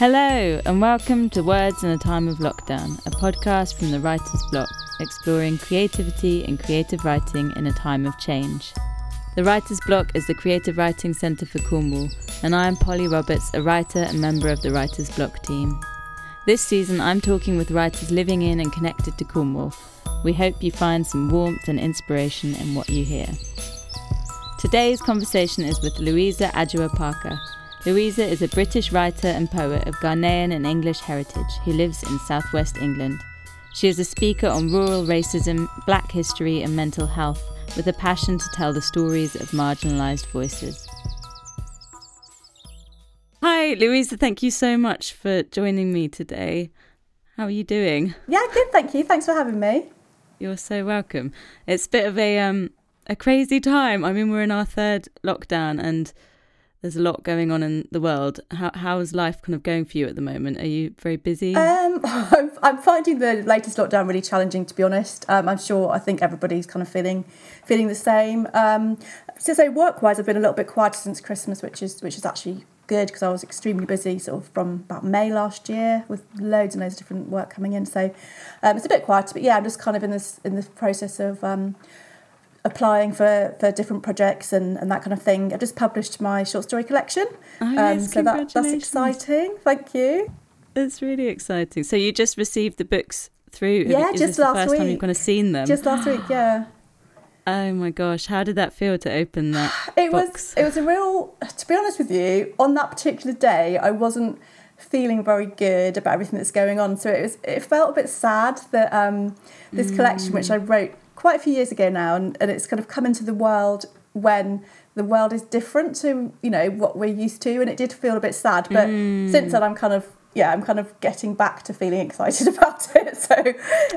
Hello, and welcome to Words in a Time of Lockdown, a podcast from the Writer's Block, exploring creativity and creative writing in a time of change. The Writer's Block is the Creative Writing Centre for Cornwall, and I am Polly Roberts, a writer and member of the Writer's Block team. This season, I'm talking with writers living in and connected to Cornwall. We hope you find some warmth and inspiration in what you hear. Today's conversation is with Louisa Adjoa Parker. Louisa is a British writer and poet of Ghanaian and English heritage who lives in southwest England. She is a speaker on rural racism, black history, and mental health, with a passion to tell the stories of marginalised voices. Hi, Louisa, thank you so much for joining me today. How are you doing? Yeah, good, thank you. Thanks for having me. You're so welcome. It's a bit of a um a crazy time. I mean, we're in our third lockdown and there's a lot going on in the world. How how is life kind of going for you at the moment? Are you very busy? Um, I'm, I'm finding the latest lockdown really challenging, to be honest. Um, I'm sure I think everybody's kind of feeling feeling the same. Um, so, work wise, I've been a little bit quieter since Christmas, which is which is actually good because I was extremely busy sort of from about May last year with loads and loads of different work coming in. So um, it's a bit quieter, but yeah, I'm just kind of in this in the process of um, applying for, for different projects and, and that kind of thing. I've just published my short story collection. Oh, yes, um, so that, that's exciting. Thank you. It's really exciting. So you just received the books through? Yeah, Is just this the last first week. time you've kind of seen them? Just last week, yeah. Oh my gosh, how did that feel to open that It box? was it was a real to be honest with you, on that particular day I wasn't feeling very good about everything that's going on. So it was it felt a bit sad that um, this collection which I wrote quite a few years ago now and, and it's kind of come into the world when the world is different to, you know, what we're used to and it did feel a bit sad. But mm. since then I'm kind of yeah, I'm kind of getting back to feeling excited about it. So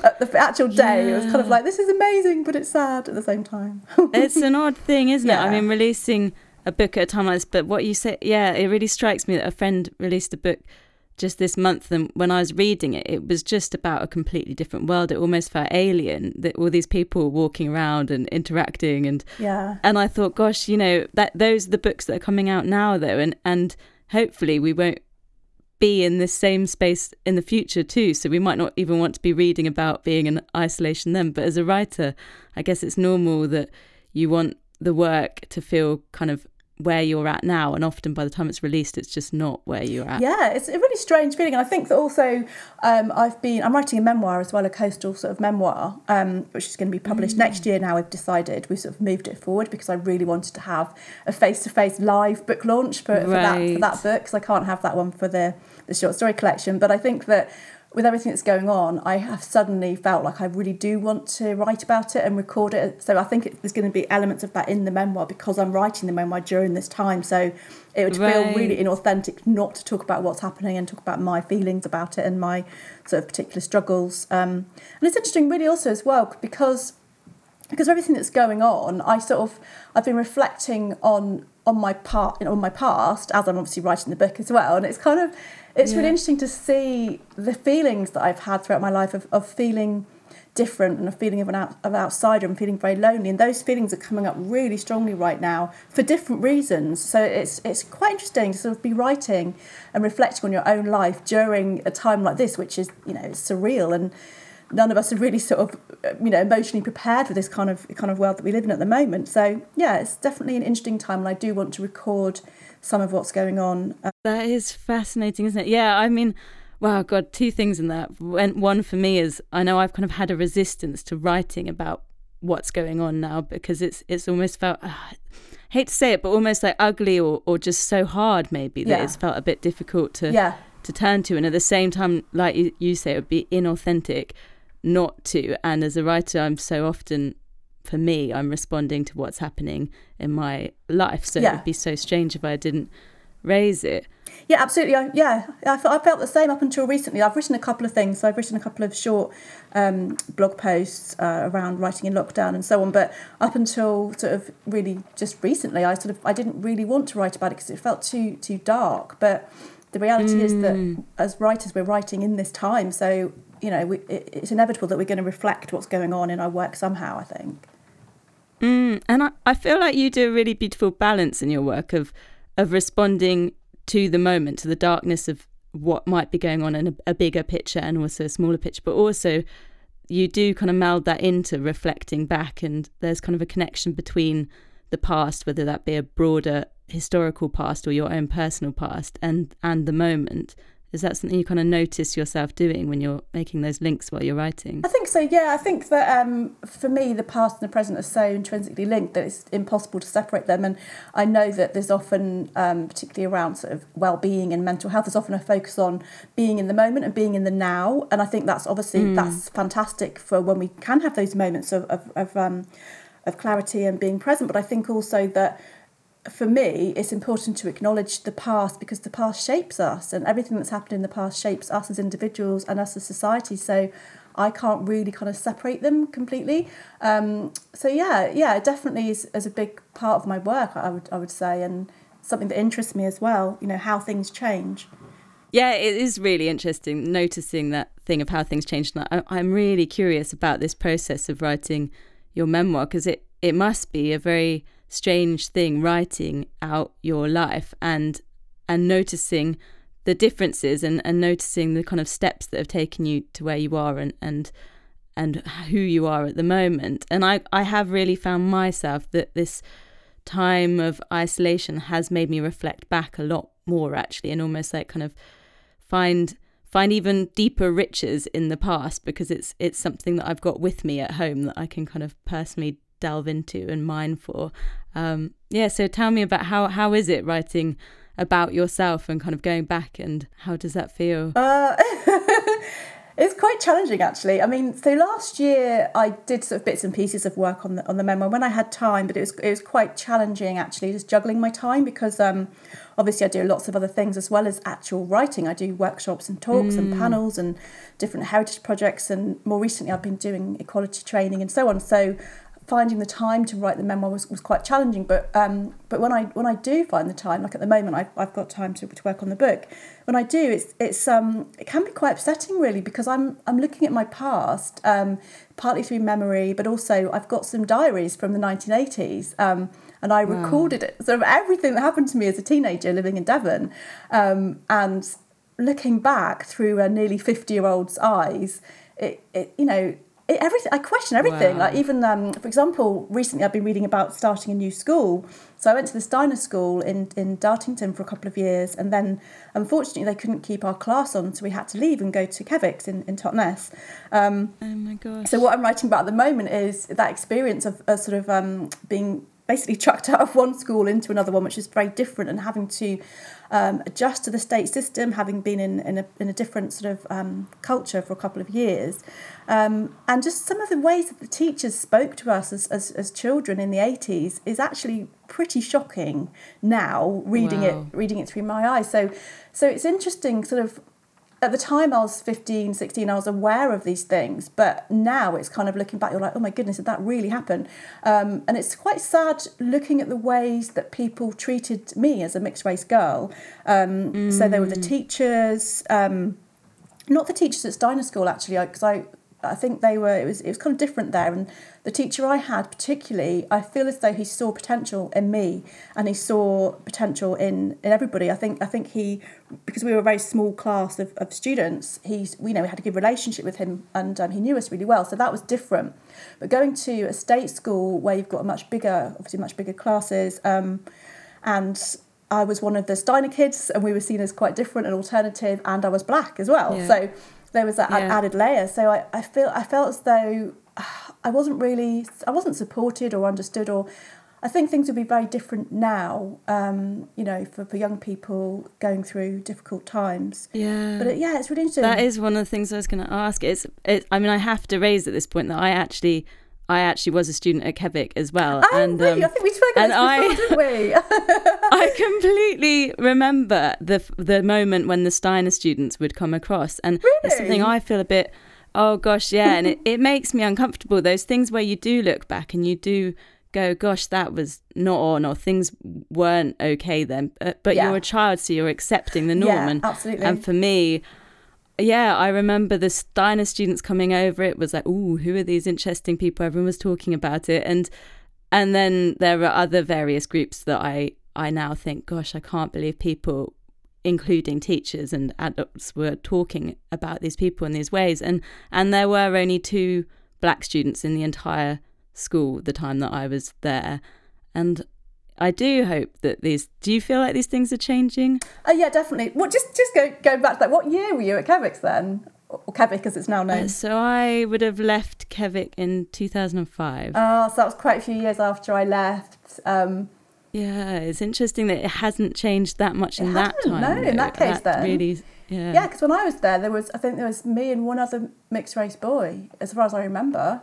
at the actual day, it was kind of like, this is amazing, but it's sad at the same time. it's an odd thing, isn't it? I mean, releasing a book at a time like this, but what you say, yeah, it really strikes me that a friend released a book just this month, and when I was reading it, it was just about a completely different world. It almost felt alien that all these people walking around and interacting, and yeah. and I thought, gosh, you know, that those are the books that are coming out now, though, and and hopefully we won't be in this same space in the future too. So we might not even want to be reading about being in isolation then. But as a writer, I guess it's normal that you want the work to feel kind of where you're at now, and often by the time it's released, it's just not where you're at. Yeah, it's a really strange feeling. And I think that also um, I've been, I'm writing a memoir as well, a coastal sort of memoir, um, which is going to be published next year now. We've decided, we sort of moved it forward because I really wanted to have a face to face live book launch for, for, that, for that book because I can't have that one for the, the short story collection. But I think that with everything that's going on, I have suddenly felt like I really do want to write about it and record it. So I think it, there's going to be elements of that in the memoir because I'm writing the memoir during this time. So it would feel really inauthentic not to talk about what's happening and talk about my feelings about it and my sort of particular struggles. Um, and it's interesting, really, also as well because because of everything that's going on, I sort of I've been reflecting on on my part, you know, on my past as I'm obviously writing the book as well, and it's kind of it's really interesting to see the feelings that I've had throughout my life of, of feeling different and a feeling of an out, of outsider and feeling very lonely and those feelings are coming up really strongly right now for different reasons. So it's it's quite interesting to sort of be writing and reflecting on your own life during a time like this which is you know surreal and none of us are really sort of you know emotionally prepared for this kind of kind of world that we live in at the moment so yeah it's definitely an interesting time and I do want to record some of what's going on uh, That is fascinating, isn't it? Yeah, I mean, wow, God, two things in that. One for me is I know I've kind of had a resistance to writing about what's going on now because it's it's almost felt ah, hate to say it, but almost like ugly or, or just so hard maybe that Yeah. it's felt a bit difficult to yeah to turn to, and at the same time, like you, you say, it would be inauthentic not to. And as a writer, I'm so often. For me, I'm responding to what's happening in my life, so it'd be so strange if I didn't raise it. Yeah, absolutely. I, yeah, I, I felt the same up until recently. I've written a couple of things. So I've written a couple of short um, blog posts uh, around writing in lockdown and so on. But up until sort of really just recently, I sort of I didn't really want to write about it because it felt too too dark. But the reality is that as writers, we're writing in this time. So you know, we, it, it's inevitable that we're going to reflect what's going on in our work somehow. I think. Mm, and I, I feel like you do a really beautiful balance in your work of of responding to the moment, to the darkness of what might be going on in a, a bigger picture and also a smaller picture, but also you do kind of meld that into reflecting back, and there's kind of a connection between the past, whether that be a broader historical past or your own personal past, and and the moment. Is that something you kind of notice yourself doing when you're making those links while you're writing? I think so, yeah. I think that um, for me, the past and the present are so intrinsically linked that it's impossible to separate them. And I know that there's often, um, particularly around sort of well-being and mental health, there's often a focus on being in the moment and being in the now. And I think that's obviously mm. that's fantastic for when we can have those moments of of of, um, of clarity and being present. But I think also that for me, it's important to acknowledge the past because the past shapes us, and everything that's happened in the past shapes us as individuals and us as society. So I can't really kind of separate them completely. Um, so yeah, yeah, it definitely is, is a big part of my work. I would I would say, and something that interests me as well. You know how things change. Yeah, it is really interesting noticing that thing of how things change. And I, I'm really curious about this process of writing your memoir because it it must be a very strange thing writing out your life and and noticing the differences and, and noticing the kind of steps that have taken you to where you are and and and who you are at the moment. And I, I have really found myself that this time of isolation has made me reflect back a lot more actually and almost like kind of find find even deeper riches in the past because it's it's something that I've got with me at home that I can kind of personally delve into and mine for. Um, yeah, so tell me about how how is it writing about yourself and kind of going back and how does that feel? Uh, it's quite challenging actually. I mean, so last year I did sort of bits and pieces of work on the on the memoir when I had time, but it was it was quite challenging actually, just juggling my time because um, obviously I do lots of other things as well as actual writing. I do workshops and talks mm. and panels and different heritage projects, and more recently I've been doing equality training and so on. So finding the time to write the memoir was, was quite challenging. But um, but when I when I do find the time, like at the moment, I've, I've got time to, to work on the book. When I do, it's it's um, it can be quite upsetting really because I'm I'm looking at my past, um, partly through memory, but also I've got some diaries from the 1980s. Um, and I wow. recorded it, sort of everything that happened to me as a teenager living in Devon, um, and looking back through a nearly 50 year old's eyes, it, it you know everything i question everything. Wow. like even um, for example recently i've been reading about starting a new school. So i went to the steiner school in, in dartington for a couple of years and then unfortunately they couldn't keep our class on so we had to leave and go to Kevix in, in totnes. Um, oh my gosh. so what i'm writing about at the moment is that experience of, of sort of um, being basically chucked out of one school into another one, which is very different, and having to um, adjust to the state system, having been in, in, a, in a different sort of um, culture for a couple of years. Um, and just some of the ways that the teachers spoke to us as, as, as children in the 80s is actually pretty shocking now, reading wow. it reading it through my eyes. So, so it's interesting, sort of at the time I was 15, 16, I was aware of these things, but now it's kind of looking back, you're like, oh my goodness, did that really happen? Um, and it's quite sad looking at the ways that people treated me as a mixed race girl. Um, mm. So there were the mm. teachers, um, not the teachers at Steiner School actually, because I, I think they were it was it was kind of different there. And the teacher I had particularly I feel as though he saw potential in me and he saw potential in in everybody. I think I think he because we were a very small class of, of students he's you know we had a good relationship with him and um, he knew us really well. So that was different. But going to a state school where you've got a much bigger obviously much bigger classes um, and I was one of the Steiner kids and we were seen as quite different and alternative and I was black as well. Yeah. so there was that yeah. added layer. So I, I feel I felt as though I wasn't really I wasn't supported or understood or I think things would be very different now, um, you know, for, for young people going through difficult times. Yeah. But it, yeah, it's really interesting. That is one of the things I was going to ask. It's, it, I mean, I have to raise at this point that I actually I actually was a student at Kevik as well. Oh, and, really? Um, I think we spoke about this I, didn't we? I completely remember the the moment when the Steiner students would come across, and really? it's something I feel a bit. Oh gosh, yeah, and it, it makes me uncomfortable. Those things where you do look back and you do go, gosh, that was not on, or things weren't okay then. But, but yeah. you're a child, so you're accepting the norm. Yeah, and, absolutely. And for me, yeah, I remember the Steiner students coming over. It was like, "Ooh, who are these interesting people?" Everyone was talking about it, and and then there are other various groups that I I now think, gosh, I can't believe people including teachers and adults, were talking about these people in these ways. And and there were only two black students in the entire school the time that I was there. And I do hope that these. Do you feel like these things are changing? Uh, yeah, definitely. Well, just just go going back to that. What year were you at Kevix then? Or Kevik as it's now known. Uh, so I would have left Kevik in 2005. Oh, so that was quite a few years after I left. Um, yeah, it's interesting that it hasn't changed that much in that time. No, in that case, that then really, yeah, yeah. Because when I was there, there was I think there was me and one other mixed race boy, as far as I remember.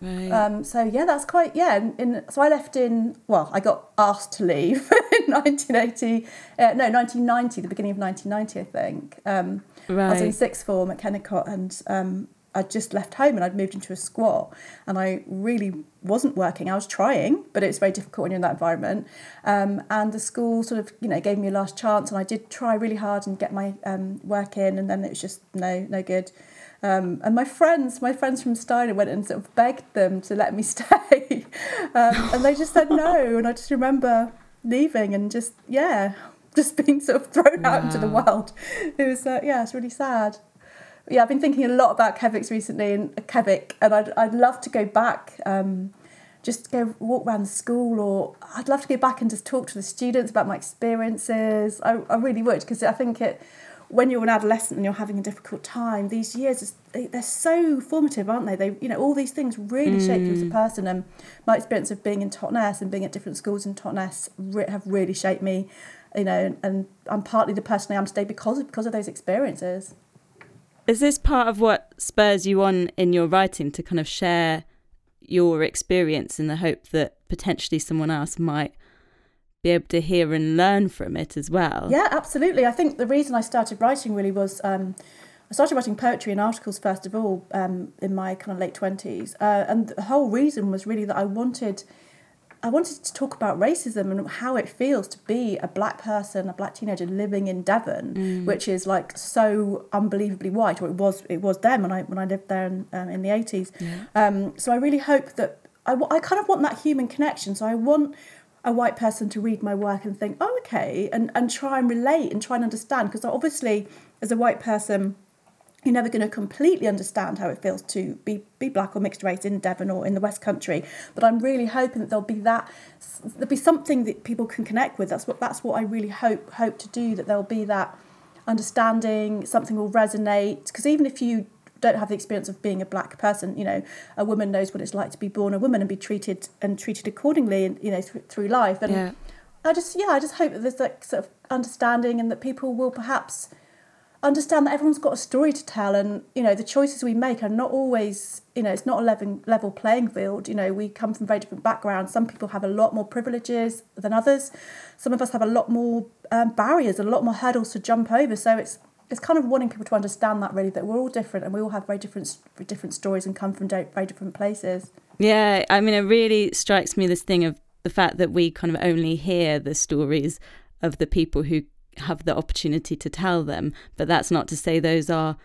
Right. Um, so yeah, that's quite yeah. In, in, so I left in well, I got asked to leave in 1980. Uh, no, 1990, the beginning of 1990, I think. Um, right. I was in sixth form at Kennicott, and um, I'd just left home and I'd moved into a squat and I really wasn't working. I was trying, but it's very difficult when you're in that environment. Um, and the school sort of, you know, gave me a last chance and I did try really hard and get my um, work in and then it was just no, no good. Um, and my friends, my friends from Steiner went and sort of begged them to let me stay. um, and they just said no. And I just remember leaving and just, yeah, just being sort of thrown wow. out into the world. It was, uh, yeah, it's really sad yeah, I've been thinking a lot about Kevix recently and uh, Kevik, and I'd I'd love to go back, um, just go walk around the school, or I'd love to go back and just talk to the students about my experiences. I, I really would because I think it when you're an adolescent and you're having a difficult time, these years they're so formative, aren't they? They you know all these things really mm. shape you as a mm. person. And my experience of being in Totnes and being at different schools in Totnes have really shaped me. You know, and I'm partly the person I am today because of, because of those experiences. Is this part of what spurs you on in your writing to kind of share your experience in the hope that potentially someone else might be able to hear and learn from it as well? Yeah, absolutely. I think the reason I started writing really was um, I started writing poetry and articles first of all um, in my kind of late 20s. Uh, and the whole reason was really that I wanted I wanted to talk about racism and how it feels to be a black person, a black teenager living in Devon, mm. which is like so unbelievably white, or it was it was then when I when I lived there in, um, in the eighties. Yeah. Um, so I really hope that I, I kind of want that human connection. So I want a white person to read my work and think, oh okay, and and try and relate and try and understand because obviously as a white person you're never going to completely understand how it feels to be, be black or mixed race in Devon or in the West Country. But I'm really hoping that there'll be that there'll be something that people can connect with. That's what that's what I really hope hope to do. That there'll be that understanding, something will resonate. Because even if you don't have the experience of being a black person, you know, a woman knows what it's like to be born a woman and be treated and treated accordingly, and you know, th- through life. And yeah. I just yeah, I just hope that there's that sort of understanding and that people will perhaps understand that everyone's got a story to tell. And you know the choices we make are not always you know it's not a level, level playing field. You know we come from very different backgrounds. Some people have a lot more privileges than others. Some of us have a lot more um, barriers a lot more hurdles to jump over. So it's it's kind of wanting people to understand that really that we're all different and we all have very different different stories and come from very different places yeah i mean it really strikes me this thing of the fact that we kind of only hear the stories of the people who have the opportunity to tell them. But that's not to say those are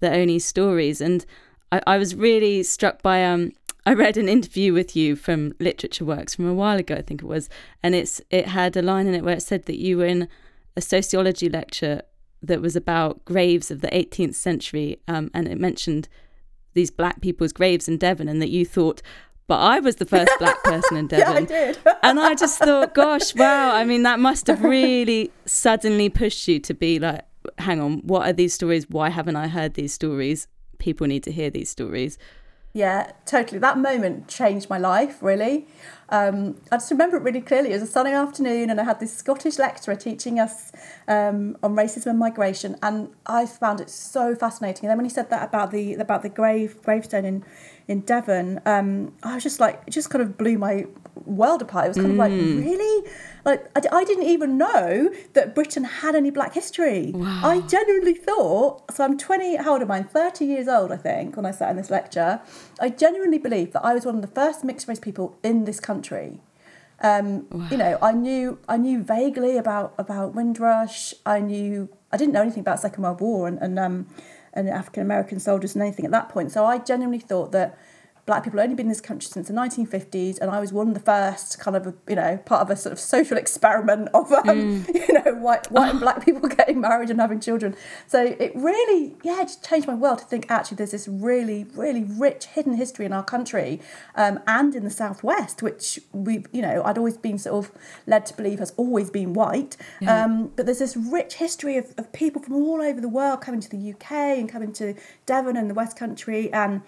the only stories. And I, I was really struck by um I read an interview with you from Literature Works from a while ago, I think it was, and it's it had a line in it where it said that you were in a sociology lecture that was about graves of the 18th century, um, and it mentioned these black people's graves in Devon, and that you thought, but I was the first black person in Devon. yeah, I did. and I just thought, gosh, wow. I mean, that must have really suddenly pushed you to be like, hang on, what are these stories? Why haven't I heard these stories? People need to hear these stories. Yeah, totally. That moment changed my life, really. Um, I just remember it really clearly. It was a sunny afternoon, and I had this Scottish lecturer teaching us um, on racism and migration, and I found it so fascinating. And then when he said that about the about the grave gravestone in in Devon, um, I was just like, it just kind of blew my world apart. It was kind mm. of like, mm. really? Like, I, I, didn't even know that Britain had any black history. Wow. I genuinely thought, so I'm 20, how old am I? I'm 30 years old, I think, when I sat in this lecture. I genuinely believed that I was one of the first mixed race people in this country. Um, wow. You know, I knew I knew vaguely about about Windrush. I knew I didn't know anything about Second World War and, and um, and African American soldiers and anything at that point. So I genuinely thought that black people had only been in this country since the 1950s and I was one of the first kind of, you know, part of a sort of social experiment of, um, mm. you know, white, white and black people getting married and having children. So it really, yeah, just changed my world to think actually there's this really, really rich hidden history in our country um, and in the Southwest, which we, you know, I'd always been sort of led to believe has always been white. Yeah. Um, but there's this rich history of, of people from all over the world coming to the UK and coming to Devon and the West Country and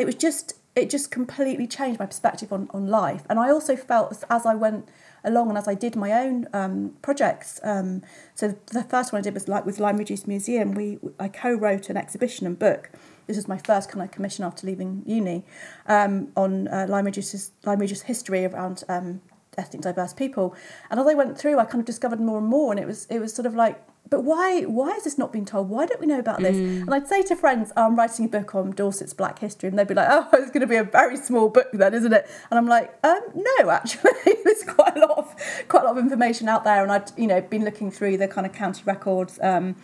it was just it just completely changed my perspective on, on life. And I also felt as I went along and as I did my own um, projects. Um, so the first one I did was like with Lyme Regis Museum. We I co-wrote an exhibition and book. This was my first kind of commission after leaving uni um, on uh, Lyme history around um, ethnic diverse people. And as I went through, I kind of discovered more and more, and it was it was sort of like but why why has this not been told? Why don't we know about this? Mm. And I'd say to friends, oh, I'm writing a book on Dorset's Black history, and they'd be like, oh, it's going to be a very small book then, isn't it? And I'm like, um, no, actually, there's quite a lot of quite a lot of information out there, and I'd you know been looking through the kind of county records. Um,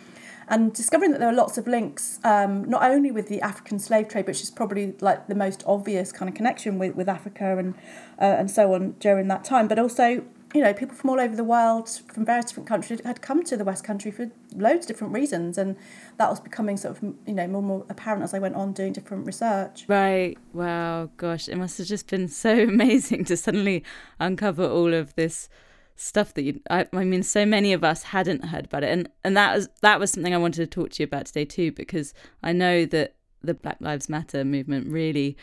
and discovering that there are lots of links, um, not only with the African slave trade, which is probably like the most obvious kind of connection with, with Africa and uh, and so on during that time, but also you know, people from all over the world, from various different countries, had come to the West Country for loads of different reasons, and that was becoming sort of, you know, more and more apparent as I went on doing different research. Right. Wow. Gosh, it must have just been so amazing to suddenly uncover all of this stuff that you. I, I mean, so many of us hadn't heard about it, and and that was that was something I wanted to talk to you about today too, because I know that the Black Lives Matter movement really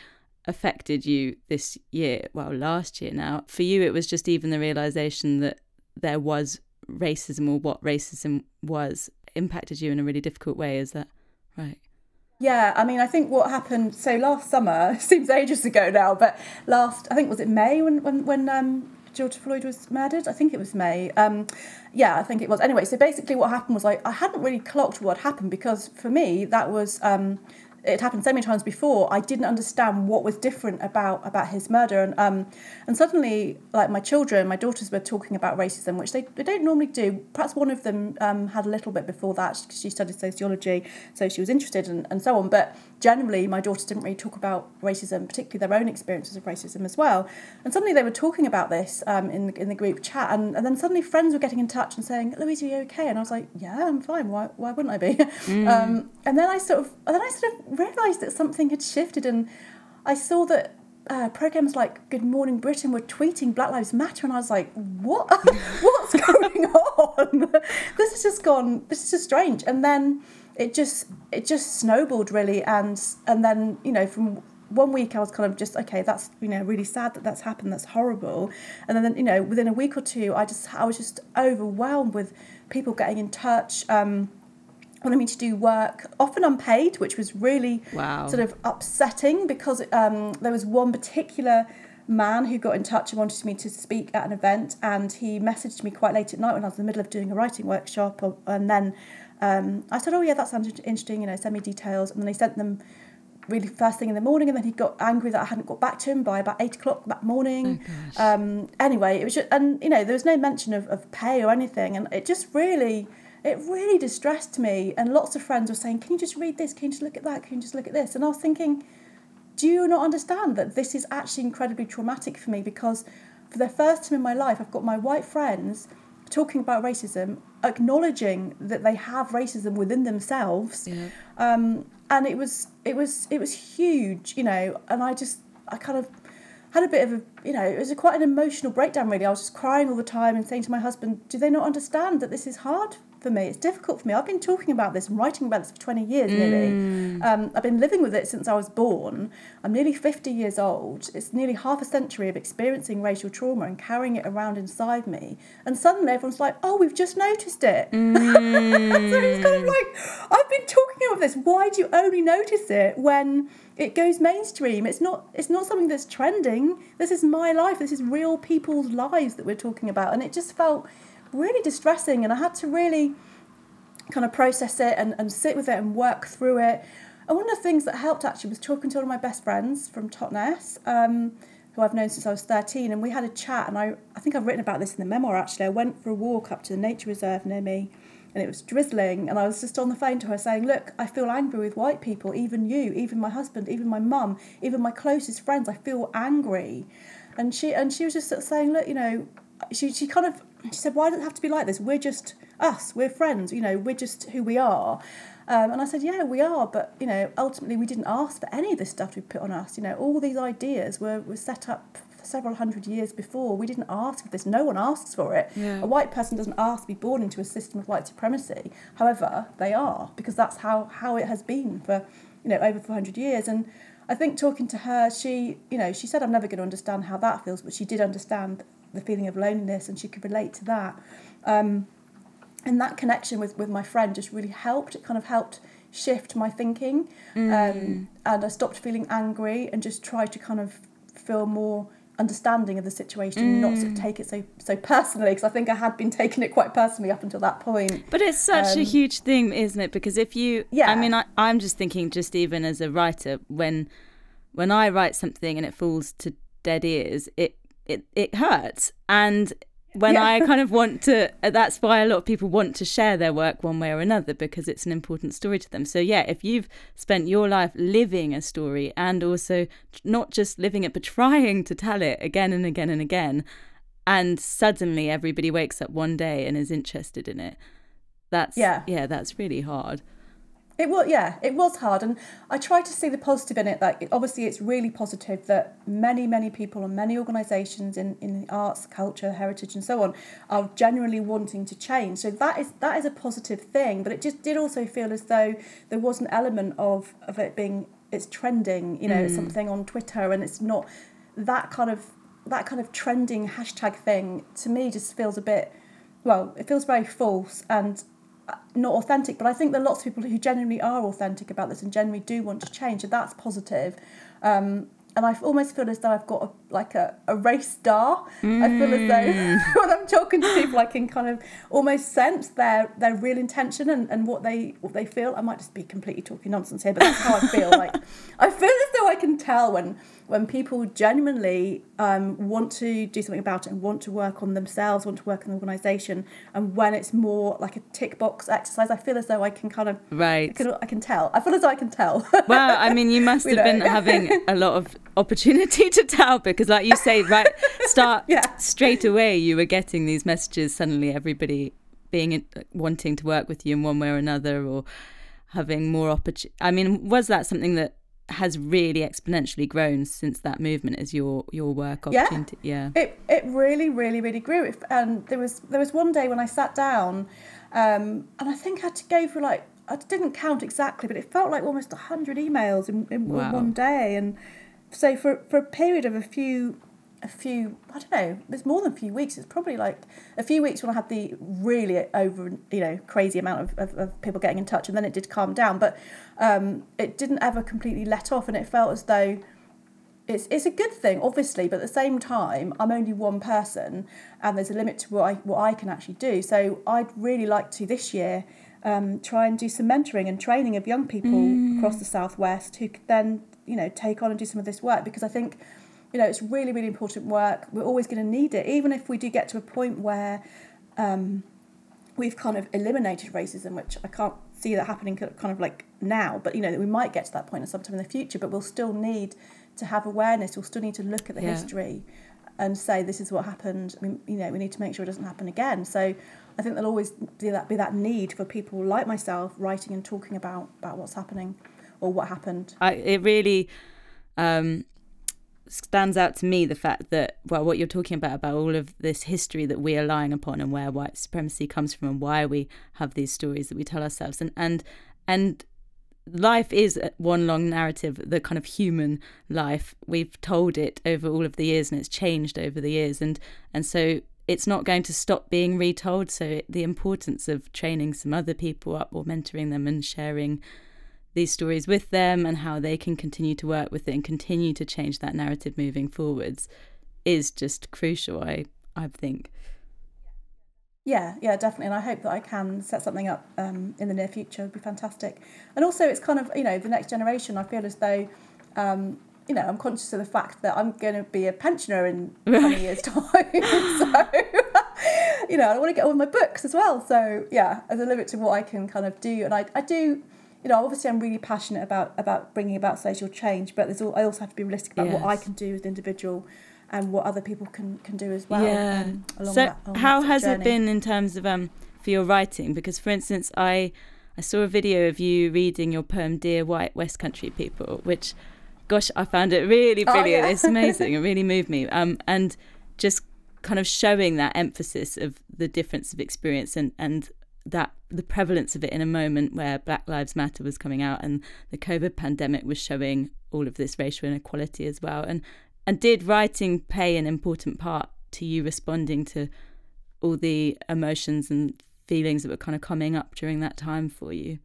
affected you this year, well, last year now, for you, it was just even the realization that there was racism or what racism was impacted you in a really difficult way. Is that right? Yeah, I mean, I think what happened. So last summer seems ages ago now, but last I think was it May when when when um, George Floyd was murdered. I think it was May. Um, yeah, I think it was. Anyway, so basically what happened was I, I hadn't really clocked what happened because for me that was um, it happened so many times before i didn't understand what was different about about his murder. And um and suddenly like my children my daughters were talking about racism which they, they don't normally do. Perhaps one of them um, had a little bit before that because she studied sociology so she was interested and, and so on. But generally my daughters didn't really talk about racism particularly their own experiences of racism as well and suddenly they were talking about this um, in, the, in the group chat and, and then suddenly friends were getting in touch and saying louise are you okay and i was like yeah i'm fine why, why wouldn't i be mm. um, and then i sort of then i sort of realised that something had shifted, and I saw that uh, programs like Good Morning Britain were tweeting Black Lives Matter, and I was like, "What? What's going on? this has just gone. This is just strange." And then it just it just snowballed really, and and then you know from one week I was kind of just okay, that's you know really sad that that's happened. That's horrible. And then you know within a week or two, I just I was just overwhelmed with people getting in touch. Um, wanted me to do work, often unpaid, which was really wow. sort of upsetting because um, there was one particular man who got in touch and wanted me to speak at an event, and he messaged me quite late at night when I was in the middle of doing a writing workshop, and then um, I said, "Oh yeah, that sounds interesting. You know, send me details." And then he sent them really first thing in the morning, and then he got angry that I hadn't got back to him by about eight o'clock that morning. Oh, um, anyway, it was just, and you know, there was no mention of, of pay or anything, and it just really it really distressed me. And lots of friends were saying, Can you just read this? Can you just look at that? Can you just look at this? And I was thinking, Do you not understand that this is actually incredibly traumatic for me? Because for the first time in my life, I've got my white friends talking about racism, acknowledging that they have racism within themselves. Yeah. Um, and it was it was it was huge, you know, and I just I kind of had a bit of a you know it was a, quite an emotional breakdown really i was just crying all the time and saying to my husband do they not understand that this is hard for me. It's difficult for me. I've been talking about this and writing about this for 20 years nearly. Mm. Um, I've been living with it since I was born. I'm nearly 50 years old. It's nearly half a century of experiencing racial trauma and carrying it around inside me. And suddenly everyone's like, oh, we've just noticed it. Mm. so it's kind of like, I've been talking about this. Why do you only notice it when it goes mainstream? It's not, it's not something that's trending. This is my life. This is real people's lives that we're talking about. And it just felt really distressing, and I had to really kind of process it and, and sit with it and work through it. And one of the things that helped actually was talking to one of my best friends from Totnes, um, who I've known since I was 13, and we had a chat. And I, I think I've written about this in the memoir actually. I went for a walk up to the nature reserve near me, and it was drizzling and I was just on the phone to her saying, "Look, I feel angry with white people, even you, even my husband, even my mum, even my closest friends. I feel angry." And she and she was just sort of saying, "Look, you know, she she kind of she said, "Why does it have to be like this? We're just us. We're friends. You know, we're just who we are." Um, and I said, "Yeah, we are, but you know, ultimately, we didn't ask for any of this stuff to be put on us. You know, all these ideas were were set up several hundred years before. We didn't ask for this. No one asks for it. Yeah. A white person doesn't ask to be born into a system of white supremacy. However, they are because that's how how it has been for you know over 400 years. And I think talking to her, she you know she said I'm never going to understand how that feels, but she did understand the feeling of loneliness and she could relate to that. Um, and that connection with, with my friend just really helped. It kind of helped shift my thinking. Um, and I stopped feeling angry and just tried to kind of feel more understanding of the situation, not sort of take it so so personally, because I think I had been taking it quite personally up until that point. But it's such a Um, huge thing, isn't it? Because if you, Yeah. I mean, I, I'm just thinking, just even as a writer, when when I write something and it falls to dead ears, it it it hurts, and when Yeah. I kind of want to, uh, that's why a lot of people want to share their work one way or another because it's an important story to them. So yeah, if you've spent your life living a story and also not just living it but trying to tell it again and again and again, and suddenly everybody wakes up one day and is interested in it that's Yeah. yeah that's really hard It was yeah, it was hard, and I tried to see the positive in it. Like it, obviously, it's really positive that many many people and many organisations in in the arts, culture, heritage, and so on are genuinely wanting to change. So that is that is a positive thing. But it just did also feel as though there was an element of of it being it's trending. You know, it's something on Twitter, and it's not that kind of that kind of trending hashtag thing. To me, just feels a bit well. It feels very false and not authentic, but I think there are lots of people who genuinely are authentic about this and genuinely do want to change, and that's positive. Um, and I almost feel as though I've got a, like a, a race star. I feel as though when I'm talking to people, I can kind of almost sense their their real intention and, and what they what they feel. I might just be completely talking nonsense here, but that's how I feel. like I feel as though I can tell when when people genuinely um, want to do something about it and want to work on themselves, want to work in the organisation, and when it's more like a tick box exercise, I feel as though I can kind of I right can, I can tell. I feel as though I can tell. well i mean you must have been having a lot of opportunity to tell because like you say right start Yeah. straight away you were getting these messages suddenly everybody being in, wanting to work with you in one way or another or having more opportunity i mean was that something that has really exponentially grown since that movement as your your work Yeah. opportunity yeah, It it really really really grew. And there was there was one day when I sat down, um, and I think I had to go for like I didn't count exactly, but it felt like almost hundred emails in, in Wow. one day. And so for for a period of a few a few I don't know, it's more than a few weeks. It's probably like a few weeks when I had the really over you know crazy amount of, of, of people getting in touch, and then it did calm down. But um, it didn't ever completely let off, and it felt as though it's it's a good thing, obviously, but at the same time, I'm only one person, and there's a limit to what I what I can actually do. So I'd really like to this year um, try and do some mentoring and training of young people across the southwest who could then you know take on and do some of this work because I think you know it's really really important work. We're always going to need it, even if we do get to a point where. Um, we've kind of eliminated racism, which I can't see that happening kind of like now, but you know, that we might get to that point at sometime in the future, but we'll still need to have awareness, we'll still need to look at the Yeah. history and say this is what happened. I mean, you know, we need to make sure it doesn't happen again. So I think there'll always be that be that need for people like myself writing and talking about about what's happening or what happened. I, it really um, stands out to me the fact that well what you're talking about about all of this history that we are lying upon and where white supremacy comes from and why we have these stories that we tell ourselves. And and and life is one long narrative the kind of human life. We've told it over all of the years and it's changed over the years. And and so it's not going to stop being retold. So the importance of training some other people up or mentoring them and sharing these stories with them and how they can continue to work with it and continue to change that narrative moving forwards is just crucial i i think Yeah, yeah, definitely. And I hope that I can set something up um, in the near future. It'd be fantastic. And also, it's kind of, you know, the next generation, I feel as though, um, you know, I'm conscious of the fact that I'm going to be a pensioner in 20 years' time. so you know, I want to get all my books as well. So yeah, there's a limit to what I can kind of do, and I, I do. You know, obviously, I'm really passionate about about bringing about social change, but there's all, I also have to be realistic about yes. what I can do as an individual and what other people can, can do as well. Yeah. Um, so, that, how has journey. it been in terms of um for your writing? Because, for instance, I I saw a video of you reading your poem "Dear White West Country People," which, gosh, I found it really brilliant. Oh, yeah. it's amazing. it really moved me. Um, and just kind of showing that emphasis of the difference of experience and and that the prevalence of it in a moment where Black Lives Matter was coming out and the COVID pandemic was showing all of this racial inequality as well. And and did writing play an important part to you responding to all the emotions and feelings that were kind of coming up during that time for you?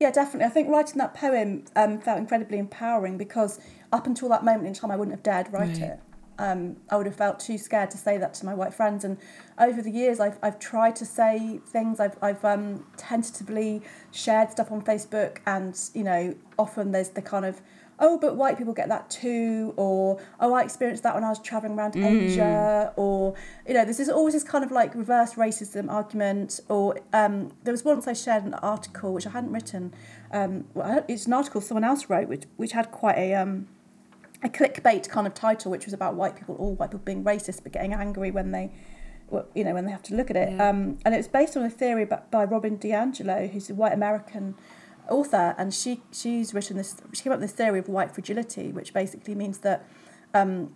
Yeah, definitely. I think writing that poem um, felt incredibly empowering because up until that moment in time, I wouldn't have dared write right. it um, I would have felt too scared to say that to my white friends. And over the years, I've, I've tried to say things. I've, I've um, tentatively shared stuff on Facebook, and you know, often there's the kind of oh, but white people get that too, or oh, I experienced that when I was traveling around mm. Asia, or you know, there's always this kind of like reverse racism argument. Or um, there was once I shared an article which I hadn't written. Um, well, it's an article someone else wrote, which which had quite a um, a clickbait kind of title, which was about white people, all white people being racist, but getting angry when they, you know, when they have to look at it. Yeah. Um, and it was based on a theory by, by Robin DiAngelo, who's a white American author, and she she's written this. She came up with this theory of white fragility, which basically means that. Um,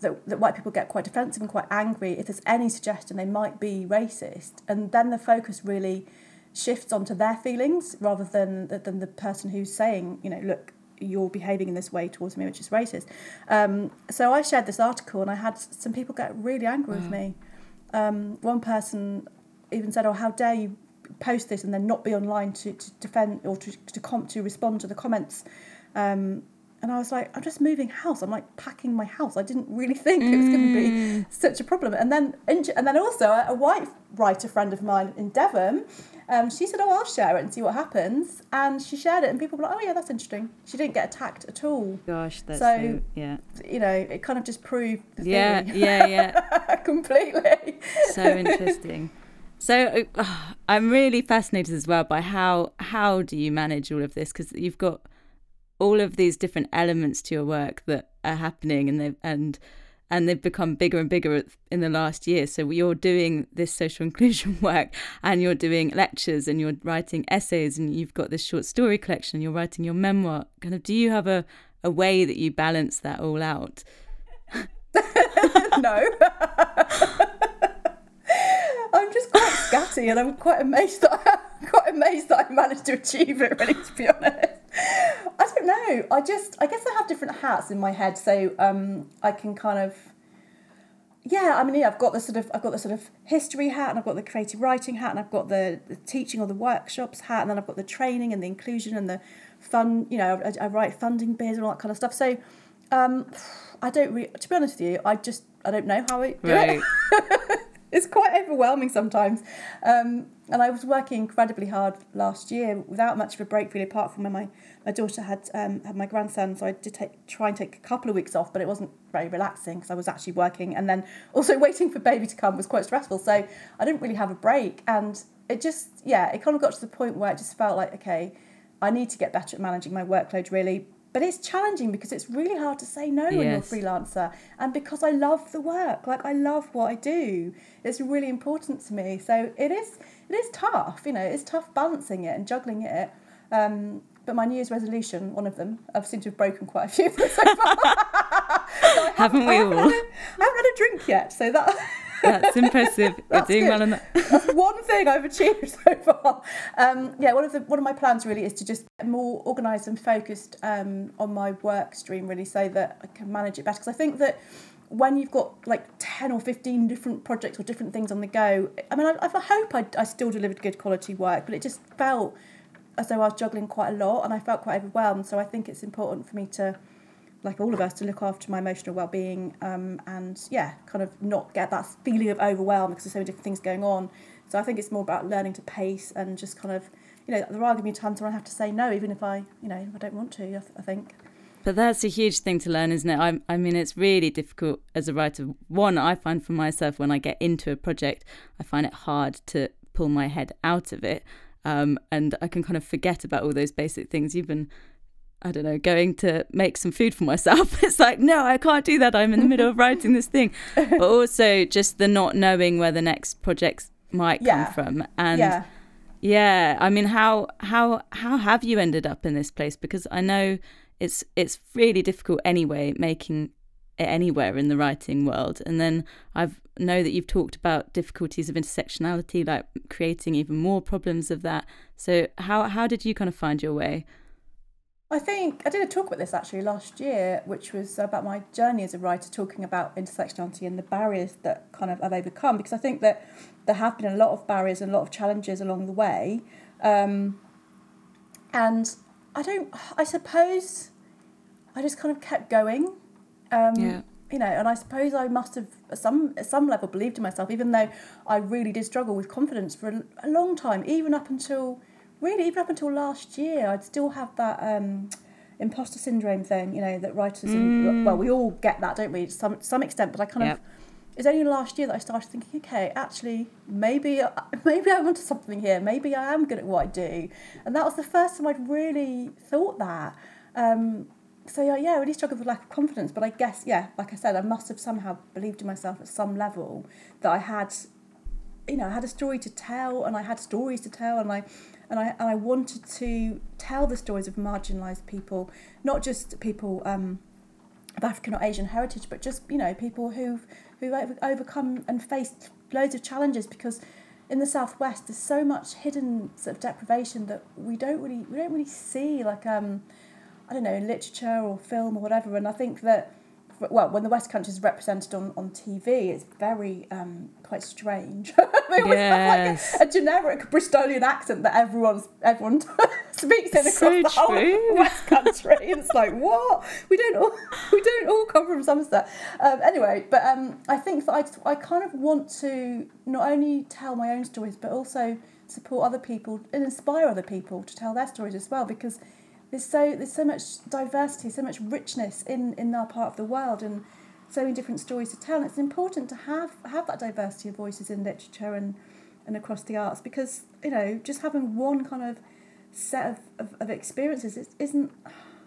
that, that white people get quite defensive and quite angry if there's any suggestion they might be racist, and then the focus really shifts onto their feelings rather than than the person who's saying, you know, look, you're behaving in this way towards me, which is racist. Um, so I shared this article and I had some people get really angry wow. with me. Um, one person even said, "Oh, how dare you post this and then not be online to, to defend or to to, com- to respond to the comments." Um, and I was like, I'm just moving house. I'm like packing my house. I didn't really think it was going to be mm. such a problem. And then, and then also a white writer friend of mine in Devon um, she said, "Oh, I'll share it and see what happens." And she shared it, and people were like, "Oh, yeah, that's interesting." She didn't get attacked at all. Gosh, that's so, so yeah. You know, it kind of just proved. yeah, yeah, yeah, completely. So interesting. So uh, I'm really fascinated as well by how how do you manage all of this because you've got all of these different elements to your work that are happening and they and and they've become bigger and bigger in the last year. So you're doing this social inclusion work and you're doing lectures and you're writing essays and you've got this short story collection, you're writing your memoir. Kind of do you have a, a way that you balance that all out? no. I'm just quite scatty and I'm quite amazed that I, quite amazed that I managed to achieve it really to be honest. I don't know. I just, I guess I have different hats in my head, so um, I can kind of, yeah. I mean, yeah, I've got the sort of, I've got the sort of history hat, and I've got the creative writing hat, and I've got the, the teaching or the workshops hat, and then I've got the training and the inclusion and the fun. You know, I, I write funding bids and all that kind of stuff. So, um, I don't really, to be honest with you, I just, I don't know how I do right. it. it's quite overwhelming sometimes. Um, and I was working incredibly hard last year without much of a break, really, apart from when my, my daughter had um, had my grandson. So I did take, try and take a couple of weeks off, but it wasn't very relaxing because I was actually working. And then also waiting for baby to come was quite stressful. So I didn't really have a break. And it just, yeah, it kind of got to the point where it just felt like, okay, I need to get better at managing my workload, really but it's challenging because it's really hard to say no yes. when you're a freelancer and because i love the work like i love what i do it's really important to me so it is it is tough you know it's tough balancing it and juggling it um, but my New Year's resolution, one of them, I've seemed to have broken quite a few so far. so haven't we all? I haven't, I haven't had a drink yet, so that that's impressive. You're doing good. well on that. That's one thing I've achieved so far. Um, yeah, one of the one of my plans really is to just get more organised and focused um, on my work stream, really, so that I can manage it better. Because I think that when you've got like 10 or 15 different projects or different things on the go, I mean, I, I hope I, I still delivered good quality work, but it just felt as though I was juggling quite a lot and I felt quite overwhelmed. So I think it's important for me to like all of us, to look after my emotional well-being um, and yeah, kind of not get that feeling of overwhelm because there's so many different things going on. So I think it's more about learning to pace and just kind of, you know, there are going to be times when I have to say no, even if I, you know, I don't want to. I, th- I think. But that's a huge thing to learn, isn't it? I, I mean, it's really difficult as a writer. One, I find for myself when I get into a project, I find it hard to pull my head out of it. Um, and I can kind of forget about all those basic things, even I don't know, going to make some food for myself. It's like, no, I can't do that. I'm in the middle of writing this thing. But also just the not knowing where the next projects might Yeah. come from. And yeah. yeah, I mean, how how how have you ended up in this place? Because I know it's it's really difficult anyway making it anywhere in the writing world. And then I've know that you've talked about difficulties of intersectionality, like creating even more problems of that. So how how did you kind of find your way? I think I did a talk about this actually last year, which was about my journey as a writer, talking about intersectionality and the barriers that kind of I've overcome. Because I think that there have been a lot of barriers and a lot of challenges along the way, um, and I don't. I suppose I just kind of kept going. Um, Yeah. You know, and I suppose I must have at some at some level believed in myself, even though I really did struggle with confidence for a, a long time, even up until really even up until last year. I'd still have that um, imposter syndrome thing, you know, that writers and well, we all get that, don't we? To some to some extent, but I kind Yep. of it's only last year that I started thinking, okay, actually, maybe maybe I'm onto something here. Maybe I am good at what I do, and that was the first time I'd really thought that. Um, so yeah, yeah, I really struggled with lack of confidence. But I guess, yeah, like I said, I must have somehow believed in myself at some level that I had, you know, I had a story to tell, and I had stories to tell, and I, and I, and I wanted to tell the stories of marginalised people, not just people um, of African or Asian heritage, but just you know people who've who've over- overcome and faced loads of challenges because in the southwest there's so much hidden sort of deprivation that we don't really we don't really see like um I don't know in literature or film or whatever and I think that well when the West Country is represented on, on TV it's very um, quite strange they always Yes. have like a, a generic Bristolian accent that everyone's everyone speaks in across So the whole true. West Country and it's like what we don't all we don't all come from Somerset um, anyway but um, I think that I, just- I kind of want to not only tell my own stories but also support other people and inspire other people to tell their stories as well because there's so there's so much diversity so much richness in in our part of the world and so many different stories to tell. And it's important to have have that diversity of voices in literature and and across the arts because you know just having one kind of set of, of, of experiences it isn't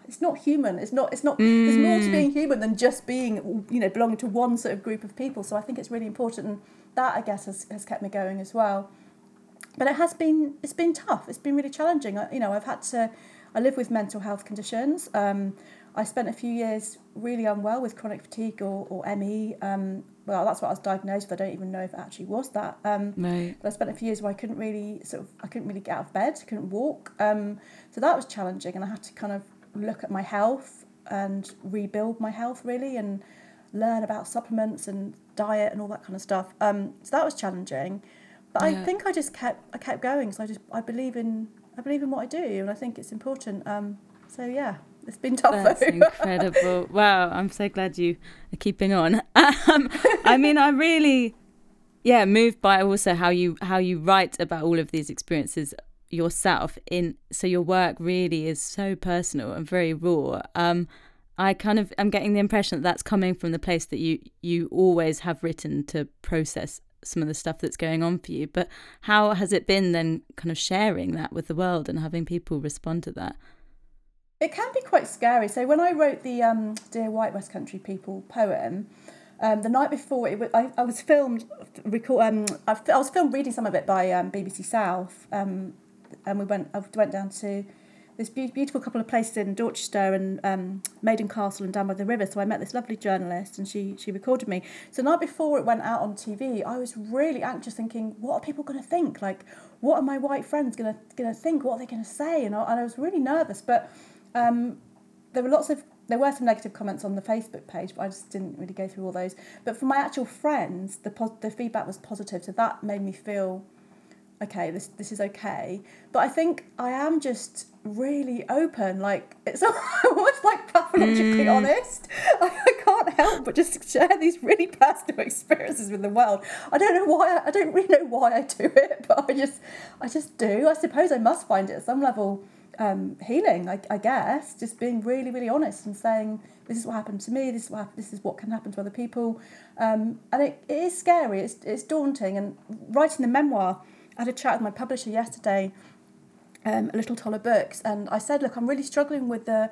it's not human. It's not it's not there's more to mm. being human than just being you know belonging to one sort of group of people. So i think it's really important and that i guess has, has kept me going as well. But it has been it's been tough. It's been really challenging. I, you know i've had to i live with mental health conditions um, i spent a few years really unwell with chronic fatigue or, or ME um, well that's what i was diagnosed with i don't even know if it actually was that um, Right. but I spent a few years where I couldn't really sort of I couldn't really get out of bed, couldn't walk. Um, so that was challenging, and I had to kind of look at my health and rebuild my health really, and learn about supplements and diet and all that kind of stuff. Um, so that was challenging, but I think I just kept I kept going. So I just I believe in I believe in what I do, and I think it's important. Um, so yeah, it's been tough. That's incredible. wow, I'm so glad you are keeping on. Um, I mean, I really, yeah, moved by also how you how you write about all of these experiences yourself. In so your work really is so personal and very raw. Um, I kind of I'm getting the impression that that's coming from the place that you you always have written to process some of the stuff that's going on for you. But how has it been then, kind of sharing that with the world and having people respond to that? It can be quite scary. So when I wrote the um, "Dear White West Country People" poem, um, the night before it was, I, I was filmed. Record, um, I, I was filmed reading some of it by um, BBC South, um, and we went. I went down to this be- beautiful couple of places in Dorchester and um, Maiden Castle and down by the river. So I met this lovely journalist, and she she recorded me. So the night before it went out on TV, I was really anxious, thinking, what are people going to think? Like, what are my white friends going to going to think? What are they going to say? And I, and I was really nervous, but um, there were lots of there were some negative comments on the Facebook page, but I just didn't really go through all those. But for my actual friends, the the feedback was positive, so that made me feel okay. This this is okay. But I think I am just really open. Like it's almost like pathologically honest. I, I can't help but just share these really personal experiences with the world. I don't know why. I, I don't really know why I do it, but I just I just do. I suppose I must find it at some level um, healing, I, I guess. Just being really, really honest and saying, this is what happened to me, this is what, this is what can happen to other people. Um, and it, it is scary, it's, it's daunting. And writing the memoir, I had a chat with my publisher yesterday, um, Little Toller Books, and I said, look, I'm really struggling with the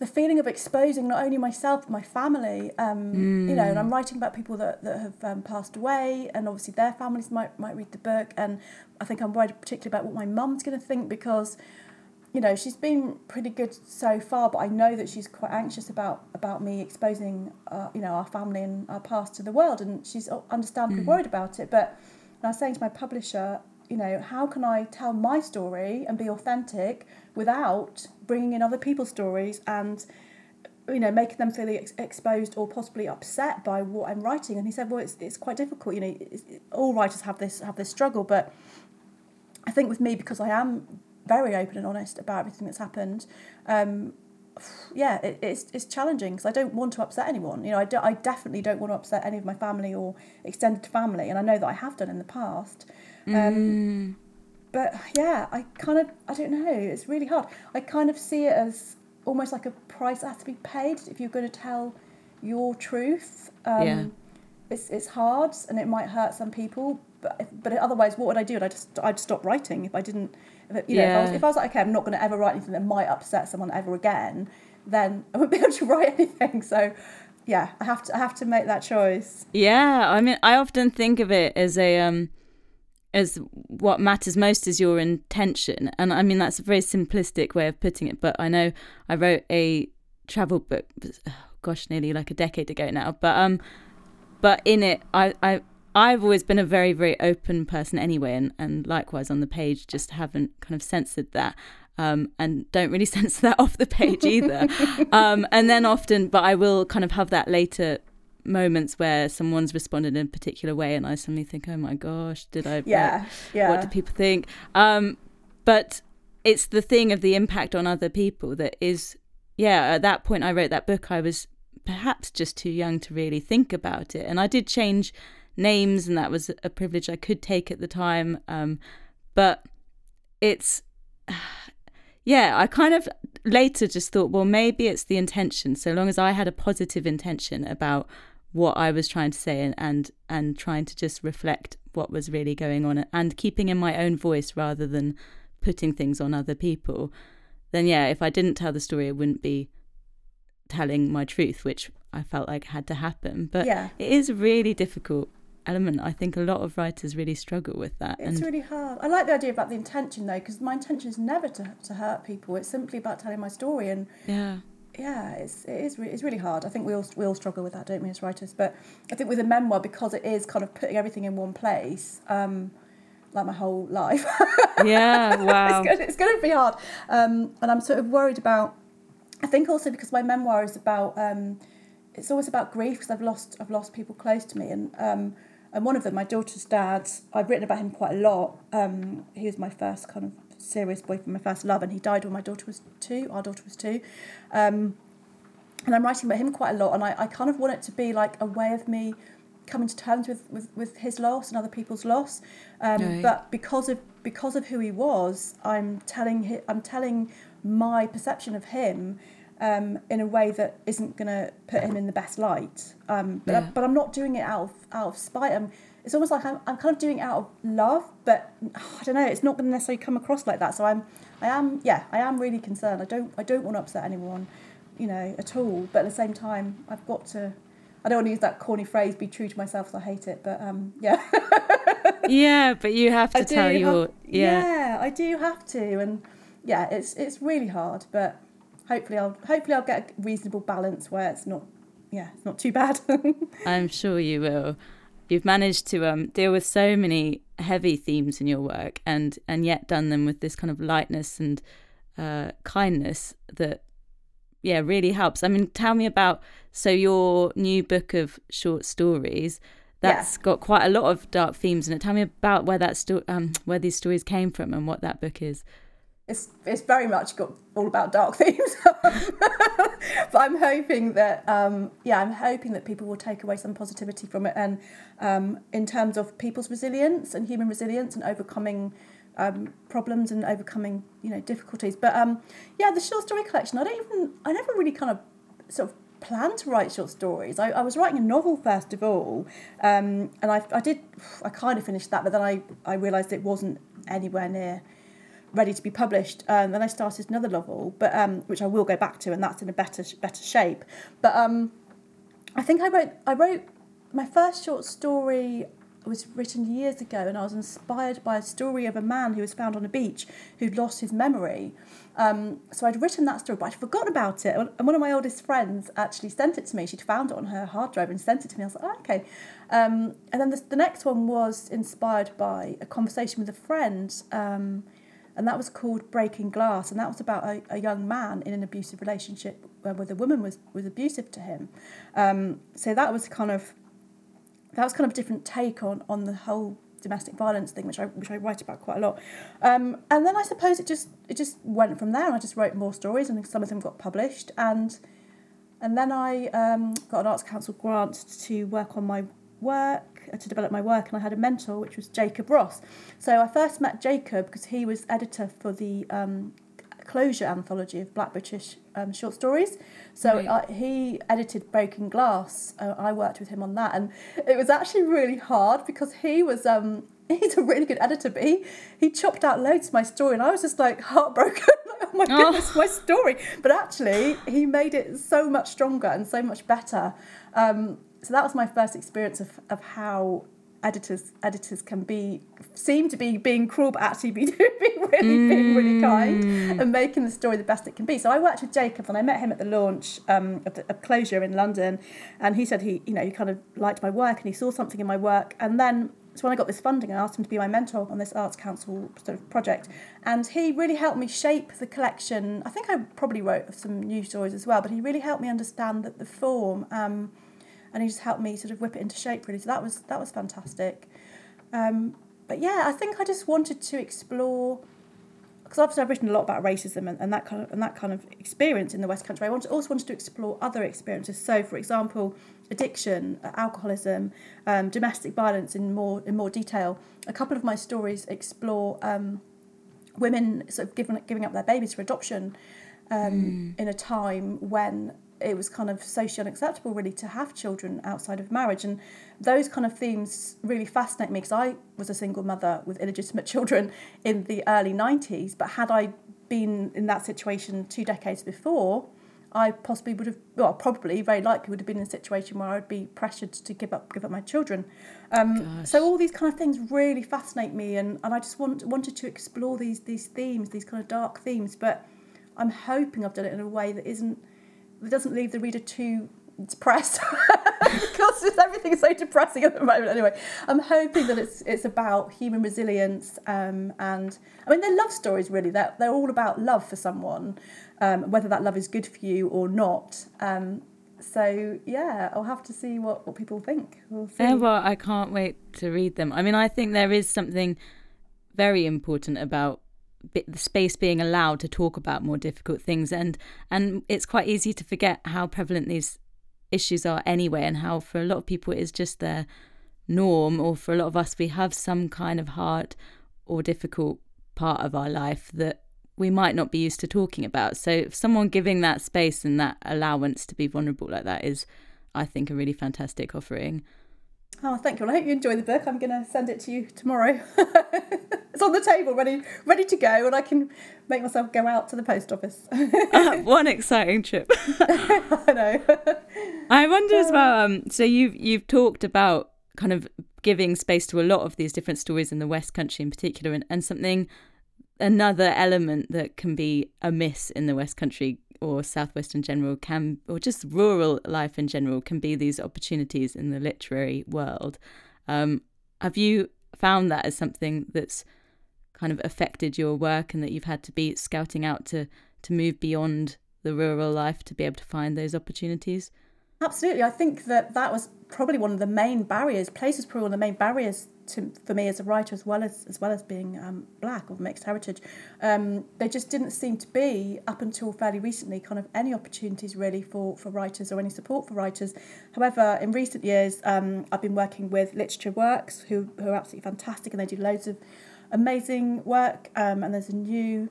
the feeling of exposing not only myself but my family um, mm. you know and i'm writing about people that, that have um, passed away and obviously their families might might read the book and i think i'm worried particularly about what my mum's going to think because you know she's been pretty good so far but i know that she's quite anxious about about me exposing uh, you know our family and our past to the world and she's understandably mm. worried about it but i was saying to my publisher you know how can i tell my story and be authentic without bringing in other people's stories and you know making them feel ex- exposed or possibly upset by what I'm writing? And he said well it's, it's quite difficult you know all writers have this have this struggle. But I think with me because I am very open and honest about everything that's happened um, yeah it, it's, it's challenging because I don't want to upset anyone. You know I, do, I definitely don't want to upset any of my family or extended family and I know that I have done in the past um, mm but yeah, I kind of I don't know. It's really hard. I kind of see it as almost like a price that has to be paid if you're going to tell your truth. Um, yeah. It's it's hard and it might hurt some people, but if, but otherwise, what would I do? I'd just I'd stop writing if I didn't. If, you know, yeah. if, I was, if I was like, okay, I'm not going to ever write anything that might upset someone ever again, then I wouldn't be able to write anything. So yeah, I have to I have to make that choice. Yeah, I mean, I often think of it as a um as what matters most is your intention. And I mean, that's a very simplistic way of putting it, but I know I wrote a travel book, oh gosh, nearly like a decade ago now. But um, but in it, I I I've always been a very very open person anyway, and and likewise on the page, just haven't kind of censored that. Um, and don't really censor that off the page either. um, and then often, but I will kind of have that later moments where someone's responded in a particular way and I suddenly think, oh my gosh, did I? Yeah, yeah. What do people think? Um, but it's the thing of the impact on other people that is, yeah, at that point I wrote that book, I was perhaps just too young to really think about it. And I did change names and that was a privilege I could take at the time. Um, but it's, yeah, I kind of later just thought, well, maybe it's the intention. So long as I had a positive intention about what I was trying to say and, and and trying to just reflect what was really going on and keeping in my own voice rather than putting things on other people, then yeah, if I didn't tell the story, I wouldn't be telling my truth, which I felt like had to happen. But yeah. it is a really difficult element. I think a lot of writers really struggle with that. It's and really hard. I like the idea about the intention though, because my intention is never to, to hurt people. It's simply about telling my story and yeah yeah, it's it is it's really hard. I think we all we all struggle with that, don't we, as writers? But I think with a memoir, because it is kind of putting everything in one place, um, like my whole life. Yeah, wow. it's, going, it's going to be hard, um, and I'm sort of worried about. I think also because my memoir is about. Um, it's always about grief because I've lost I've lost people close to me, and um, and one of them, my daughter's dad, I've written about him quite a lot. Um, he was my first kind of serious boyfriend, my first love, and he died when my daughter was two. Our daughter was two. Um, and I'm writing about him quite a lot, and I, I kind of want it to be like a way of me coming to terms with, with, with his loss and other people's loss. Um, right. But because of because of who he was, I'm telling hi, I'm telling my perception of him um, in a way that isn't going to put him in the best light. Um, but, yeah. I, but I'm not doing it out of out of spite. I'm, it's almost like I'm, I'm kind of doing it out of love, but oh, I don't know. It's not going to necessarily come across like that. So I'm I am yeah I am really concerned. I don't I don't want to upset anyone you know, at all. But at the same time, I've got to. I don't want to use that corny phrase, be true to myself, because I hate it. But um, yeah. yeah, but you have to I tell your. Have, yeah. yeah, I do have to, and yeah, it's it's really hard, but hopefully I'll hopefully I'll get a reasonable balance where it's not, yeah, it's not too bad. I'm sure you will. You've managed to um, deal with so many heavy themes in your work, and and yet done them with this kind of lightness and uh, kindness that yeah really helps. I mean, tell me about so your new book of short stories that's yeah. got quite a lot of dark themes in it. Tell me about where that sto- um, where these stories came from and what that book is. It's it's very much got all about dark themes, but I'm hoping that um, yeah, I'm hoping that people will take away some positivity from it, and um, in terms of people's resilience and human resilience and overcoming um, problems and overcoming you know difficulties. But um, yeah, the short story collection. I don't even. I never really kind of sort of planned to write short stories. I, I was writing a novel first of all, um, and I, I did. I kind of finished that, but then I I realised it wasn't anywhere near ready to be published. Um, then I started another novel, but um, which I will go back to, and that's in a better better shape. But um, I think I wrote I wrote my first short story was written years ago, and I was inspired by a story of a man who was found on a beach who'd lost his memory. Um, so I'd written that story, but I'd forgotten about it. And one of my oldest friends actually sent it to me. She'd found it on her hard drive and sent it to me. I was like, oh, okay. Um, and then the, the next one was inspired by a conversation with a friend. Um, and that was called Breaking Glass, and that was about a, a young man in an abusive relationship where, where the woman was was abusive to him. Um, so that was kind of that was kind of a different take on on the whole domestic violence thing, which I which I write about quite a lot. Um, and then I suppose it just it just went from there, and I just wrote more stories, and some of them got published, and and then I um, got an Arts Council grant to work on my work uh, to develop my work, and I had a mentor, which was Jacob Ross. So I first met Jacob because he was editor for the um, Closure anthology of Black British um, short stories. So right. uh, he edited Breaking Glass. Uh, I worked with him on that, and it was actually really hard because he was. Um, he's a really good editor, but he, he chopped out loads of my story, and I was just like heartbroken. oh my goodness, oh. my story! But actually, he made it so much stronger and so much better. Um, so that was my first experience of, of how editors editors can be seem to be being cruel but actually be being really mm. being really kind mm. and making the story the best it can be so I worked with Jacob and I met him at the launch um, of, the, of Closure in London and he said he you know he kind of liked my work and he saw something in my work and then so when I got this funding I asked him to be my mentor on this Arts Council sort of project and he really helped me shape the collection I think I probably wrote some new stories as well but he really helped me understand that the form um, and he just helped me sort of whip it into shape really. So that was that was fantastic. Um, but yeah, I think I just wanted to explore because obviously I've written a lot about racism and, and that kind of and that kind of experience in the West Country. I wanted, also wanted to explore other experiences. So, for example, addiction, alcoholism, um, domestic violence in more in more detail. A couple of my stories explore um, women sort of giving giving up their babies for adoption um, mm. in a time when it was kind of socially unacceptable really to have children outside of marriage. And those kind of themes really fascinate me because I was a single mother with illegitimate children in the early 90s but had I been in that situation two decades before I possibly would have well probably very likely would have been in a situation where I'd be pressured to give up give up my children. Um, so all these kind of things really fascinate me. And, and I just want wanted to explore these these themes these kind of dark themes. But I'm hoping I've done it in a way that isn't it doesn't leave the reader too depressed because everything is so depressing at the moment. Anyway, I'm hoping that it's it's about human resilience um, and I mean they're love stories really. They're they're all about love for someone, um, whether that love is good for you or not. Um, so yeah, I'll have to see what, what people think. We'll. Yeah, well, I can't wait to read them. I mean, I think there is something very important about the space being allowed to talk about more difficult things. And and it's quite easy to forget how prevalent these issues are anyway and how for a lot of people it is just their norm or for a lot of us we have some kind of hard or difficult part of our life that we might not be used to talking about. So someone giving that space and that allowance to be vulnerable like that is i think a really fantastic offering Oh, thank you. Well, I hope you enjoy the book. I'm going to send it to you tomorrow. it's on the table, ready, ready to go, and I can make myself go out to the post office. uh, one exciting trip. I know. I wonder as well. Um, so you've you've talked about kind of giving space to a lot of these different stories in the West Country in particular, and, and something another element that can be amiss in the West Country or Southwestern general can, or just rural life in general, can be these opportunities in the literary world. Um, have you found that as something that's kind of affected your work and that you've had to be scouting out to to move beyond the rural life to be able to find those opportunities? Absolutely. I think that that was probably one of the main barriers. Places probably one of the main barriers to, for me as a writer, as well as as well as being um, black of mixed heritage, um, there just didn't seem to be up until fairly recently kind of any opportunities really for for writers or any support for writers. However, in recent years, um, I've been working with Literature Works, who who are absolutely fantastic, and they do loads of amazing work, um, and there's a new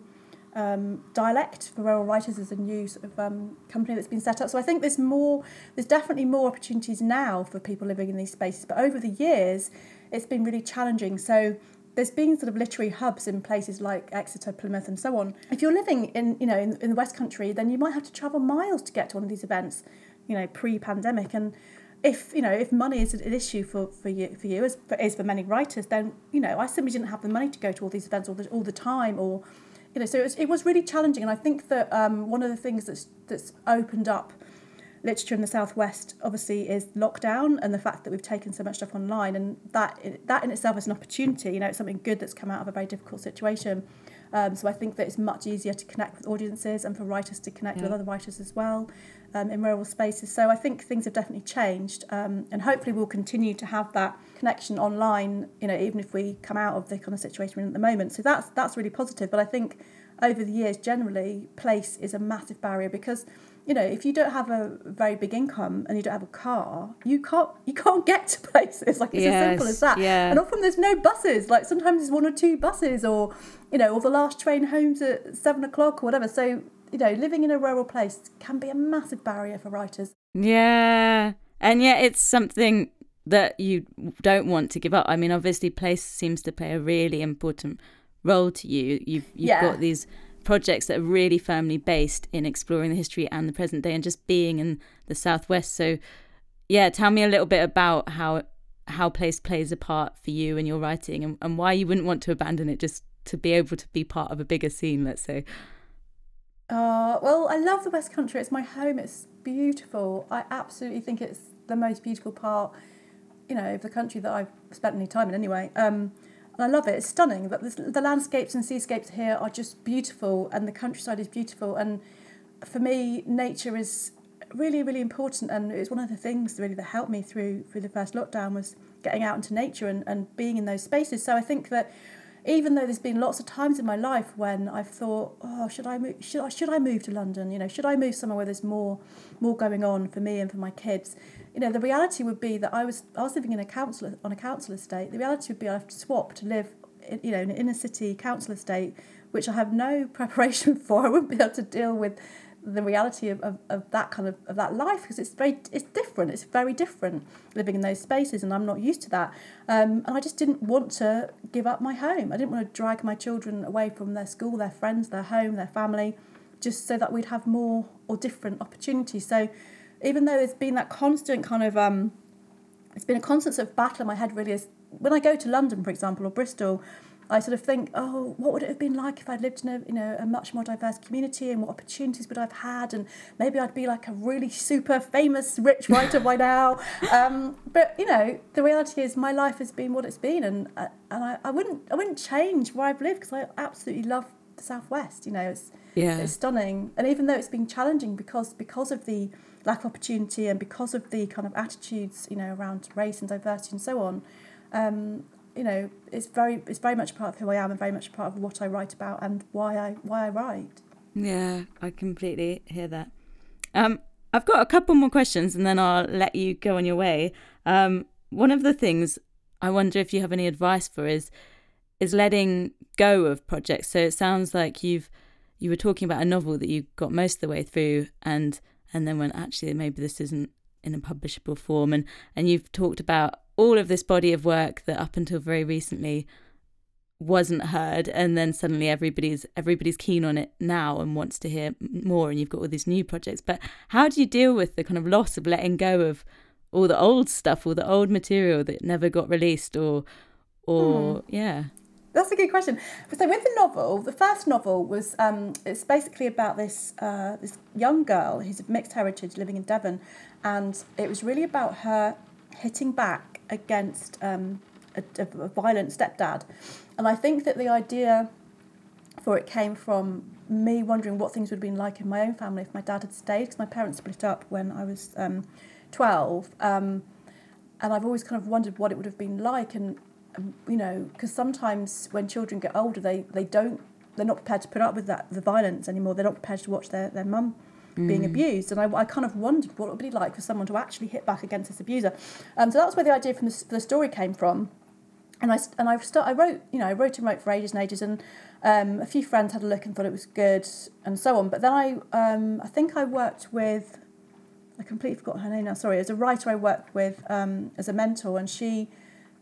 um, dialect for rural writers. is a new sort of um, company that's been set up. So I think there's more, there's definitely more opportunities now for people living in these spaces. But over the years, it's been really challenging. So there's been sort of literary hubs in places like Exeter, Plymouth, and so on. If you're living in, you know, in, in the West Country, then you might have to travel miles to get to one of these events, you know, pre-pandemic. And if you know if money is an issue for, for you for you as for, is for many writers, then you know I simply didn't have the money to go to all these events all the all the time, or so it was, it was really challenging. And I think that um, one of the things that's that's opened up literature in the southwest obviously is lockdown and the fact that we've taken so much stuff online and that that in itself is an opportunity you know it's something good that's come out of a very difficult situation um, so I think that it's much easier to connect with audiences and for writers to connect yeah. with other writers as well um, in rural spaces. So I think things have definitely changed, um, and hopefully we'll continue to have that connection online. You know, even if we come out of the kind of situation we're in at the moment. So that's that's really positive. But I think over the years, generally, place is a massive barrier because you know, if you don't have a very big income and you don't have a car, you can't you can't get to places. Like it's yes, as simple as that. Yeah. And often there's no buses. Like sometimes there's one or two buses, or you know, or the last train home's at seven o'clock or whatever. So you know, living in a rural place can be a massive barrier for writers. Yeah, and yet it's something that you don't want to give up. I mean, obviously, place seems to play a really important role to you. You've you've yeah. got these projects that are really firmly based in exploring the history and the present day and just being in the southwest so yeah tell me a little bit about how how place plays a part for you in your writing and, and why you wouldn't want to abandon it just to be able to be part of a bigger scene let's say uh, well i love the west country it's my home it's beautiful i absolutely think it's the most beautiful part you know of the country that i've spent any time in anyway um, and I love it. It's stunning. But the landscapes and seascapes here are just beautiful, and the countryside is beautiful. And for me, nature is really, really important. And it's one of the things really that helped me through through the first lockdown was getting out into nature and, and being in those spaces. So I think that even though there's been lots of times in my life when I've thought, oh, should I move? Should I should I move to London? You know, should I move somewhere where there's more more going on for me and for my kids? you know, the reality would be that I was I was living in a council on a council estate. The reality would be I have to swap to live, in, you know, in an inner city council estate, which I have no preparation for. I wouldn't be able to deal with the reality of, of, of that kind of, of that life because it's very it's different. It's very different living in those spaces, and I'm not used to that. Um, and I just didn't want to give up my home. I didn't want to drag my children away from their school, their friends, their home, their family, just so that we'd have more or different opportunities. So even though there's been that constant kind of um, it's been a constant sort of battle in my head really is when I go to London, for example, or Bristol, I sort of think, oh, what would it have been like if I'd lived in a you know a much more diverse community, and what opportunities would I've had, and maybe I'd be like a really super famous rich writer by now. Um, but you know, the reality is my life has been what it's been, and uh, and I, I wouldn't I wouldn't change where I've lived because I absolutely love the southwest. You know, it's yeah. it's stunning, and even though it's been challenging because because of the lack of opportunity and because of the kind of attitudes you know around race and diversity and so on um, you know it's very it's very much part of who I am and very much part of what I write about and why I why I write. Yeah I completely hear that. Um, I've got a couple more questions and then I'll let you go on your way. Um, one of the things I wonder if you have any advice for is is letting go of projects. So it sounds like you've you were talking about a novel that you got most of the way through and and then when actually maybe this isn't in a publishable form. And and you've talked about all of this body of work that up until very recently wasn't heard and then suddenly everybody's everybody's keen on it now and wants to hear more and you've got all these new projects but how do you deal with the kind of loss of letting go of all the old stuff all the old material that never got released or or hmm. yeah that's a good question. So with the novel, the first novel was um, it's basically about this uh, this young girl who's of mixed heritage living in Devon, and it was really about her hitting back against um, a, a, violent stepdad, and I think that the idea for it came from me wondering what things would have been like in my own family if my dad had stayed because my parents split up when I was um, twelve. Um, and I've always kind of wondered what it would have been like, and you know, because sometimes when children get older, they, they don't, they're not prepared to put up with that, the violence anymore. They're not prepared to watch their, their mum mm. being abused. And I, I kind of wondered what it would be like for someone to actually hit back against this abuser. Um, so that's where the idea from the, the story came from. and I and I start I wrote you know I wrote and wrote for ages and ages and um, a few friends had a look and thought it was good and so on. But then I um, I think I worked with I completely forgot her name now. Sorry, as a writer I worked with um, as a mentor, and she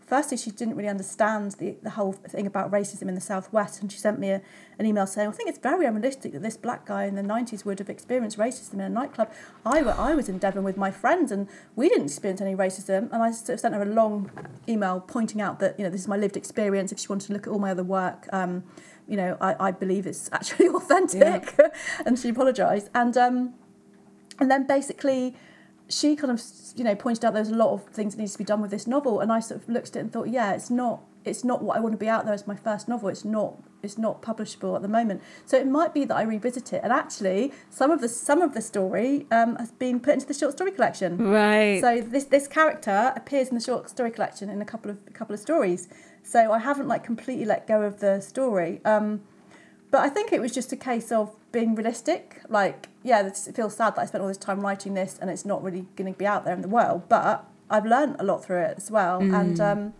firstly, she didn't really understand the, the whole thing about racism in the Southwest. And she sent me a, an email saying, I think it's very unrealistic that this black guy in the 90s would have experienced racism in a nightclub. I, I was in Devon with my friends and we didn't experience any racism. And I sort of sent her a long email pointing out that, you know, this is my lived experience. If she wanted to look at all my other work, um, you know, I, I believe it's actually authentic. Yeah. and she apologised. And, um, and then basically she kind of you know pointed out there's a lot of things that needs to be done with this novel and I sort of looked at it and thought yeah it's not it's not what I want to be out there as my first novel. It's not it's not publishable at the moment. So it might be that I revisit it and actually some of the some of the story um, has been put into the short story collection. Right. So this this character appears in the short story collection in a couple of a couple of stories. So I haven't like completely let go of the story. Um, but I think it was just a case of being realistic. Like, yeah, it feels sad that I spent all this time writing this and it's not really going to be out there in the world. But I've learned a lot through it as well, mm. and um,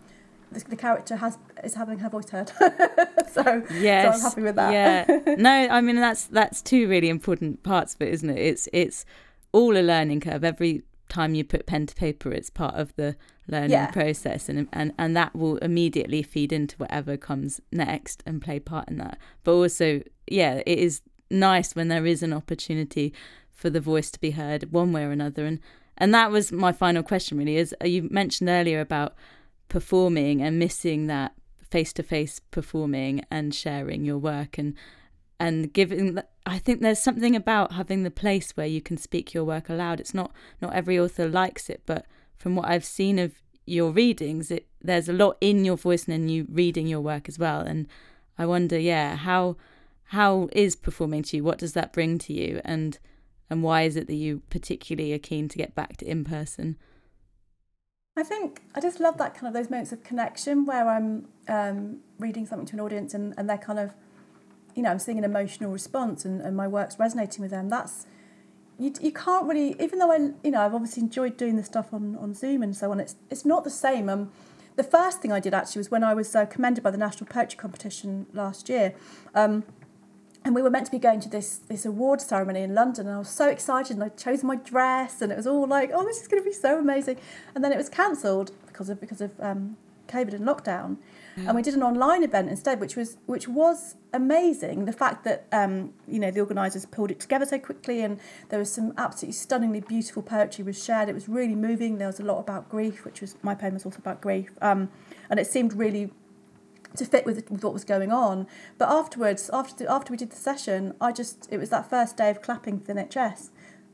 the, the, character has is having her voice heard. so, yes, so I'm happy with that. yeah, no, I mean that's that's two really important parts of it, isn't it? It's it's all a learning curve. Every time you put pen to paper, it's part of the learning yeah. process, and and and that will immediately feed into whatever comes next and play part in that. But also, yeah, it is nice when there is an opportunity for the voice to be heard one way or another, and and that was my final question. Really, is uh, you mentioned earlier about performing and missing that face to face performing and sharing your work and and giving I think there's something about having the place where you can speak your work aloud. It's not not every author likes it, but from what I've seen of your readings, it there's a lot in your voice and in you reading your work as well. And I wonder, yeah, how how is performing to you? What does that bring to you? And and why is it that you particularly are keen to get back to in person? I think I just love that kind of those moments of connection where I'm um, reading something to an audience and, and they're kind of you know, I'm seeing an emotional response and, and my work's resonating with them, that's you, you can't really even though I you know I've obviously enjoyed doing the stuff on, on Zoom and so on it's it's not the same. Um the first thing I did actually was when I was uh, commended by the National Poetry Competition last year um, and we were meant to be going to this this award ceremony in London and I was so excited and I chose my dress and it was all like oh this is going to be so amazing. And then it was cancelled because of because of um, COVID and lockdown and we did an online event instead, which was which was amazing. The fact that um, you know the organisers pulled it together so quickly, and there was some absolutely stunningly beautiful poetry was shared. It was really moving. There was a lot about grief, which was my poem was also about grief, um, and it seemed really to fit with, with what was going on. But afterwards, after after we did the session, I just it was that first day of clapping for the NHS,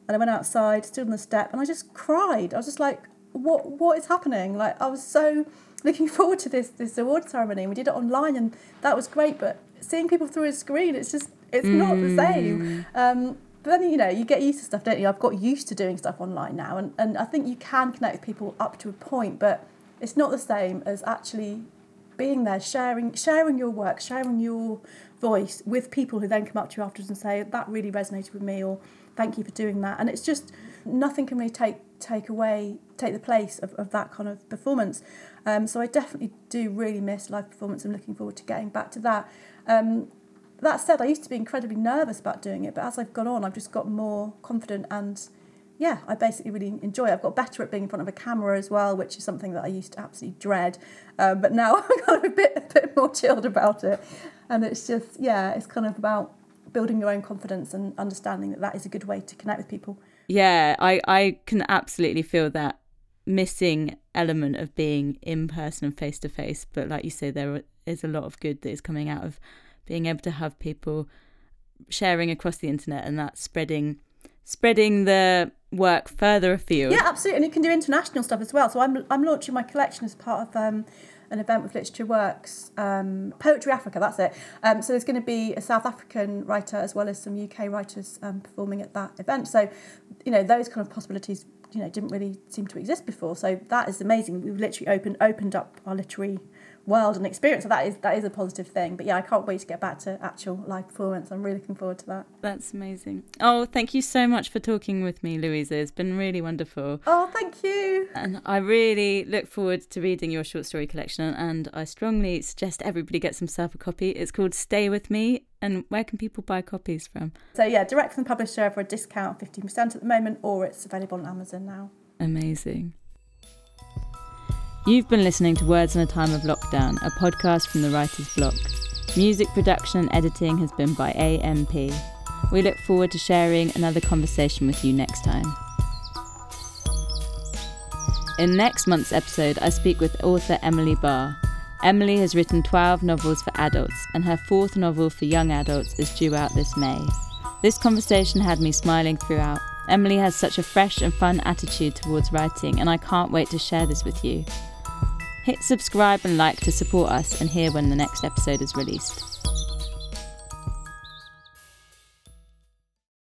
and I went outside, stood on the step, and I just cried. I was just like, what what is happening? Like I was so looking forward to this this award ceremony. We did it online, and that was great. But seeing people through a screen, it's just it's mm. not the same. Mm. Um, but then you know you get used to stuff, don't you? I've got used to doing stuff online now, and, and I think you can connect with people up to a point, but it's not the same as actually being there, sharing sharing your work, sharing your voice with people who then come up to you afterwards and say that really resonated with me, or thank you for doing that. And it's just nothing can really take take away take the place of, of that kind of performance. Um, so I definitely do really miss live performance. I'm looking forward to getting back to that. Um, that said, I used to be incredibly nervous about doing it, but as I've gone on, I've just got more confident and yeah, I basically really enjoy it. I've got better at being in front of a camera as well, which is something that I used to absolutely dread. Um, but now I'm kind of a bit, a bit more chilled about it. And it's just, yeah, it's kind of about building your own confidence and understanding that that is a good way to connect with people. Yeah, I, I can absolutely feel that missing element of being in person and face to face. But like you say, there is a lot of good that is coming out of being able to have people sharing across the internet and that spreading spreading the work further afield. Yeah, absolutely, and you can do international stuff as well. So I'm I'm launching my collection as part of um, an event with Literature Works, um, Poetry Africa. That's it. Um, so there's going to be a South African writer as well as some UK writers um, performing at that event. So, you know, those kind of possibilities you know didn't really seem to exist before. So that is amazing. We've literally opened opened up our literary world and experience. So that is that is a positive thing. But yeah, I can't wait to get back to actual live performance. I'm really looking forward to that. That's amazing. Oh, thank you so much for talking with me, Louisa. It's been really wonderful. Oh, thank you. And I really look forward to reading your short story collection. And I strongly suggest everybody gets himself a copy. It's called Stay With Me. And where can people buy copies from? So yeah, direct from the publisher for a discount, 15% at the moment, or it's available on Amazon now. Amazing. You've been listening to Words in a Time of Lockdown, a podcast from the Writer's Block. Music production and editing has been by AMP. We look forward to sharing another conversation with you next time. In next month's episode, I speak with author Emily Barr. Emily has written 12 novels for adults, and her fourth novel for young adults is due out this May. This conversation had me smiling throughout. Emily has such a fresh and fun attitude towards writing, and I can't wait to share this with you. Hit subscribe and like to support us and hear when the next episode is released.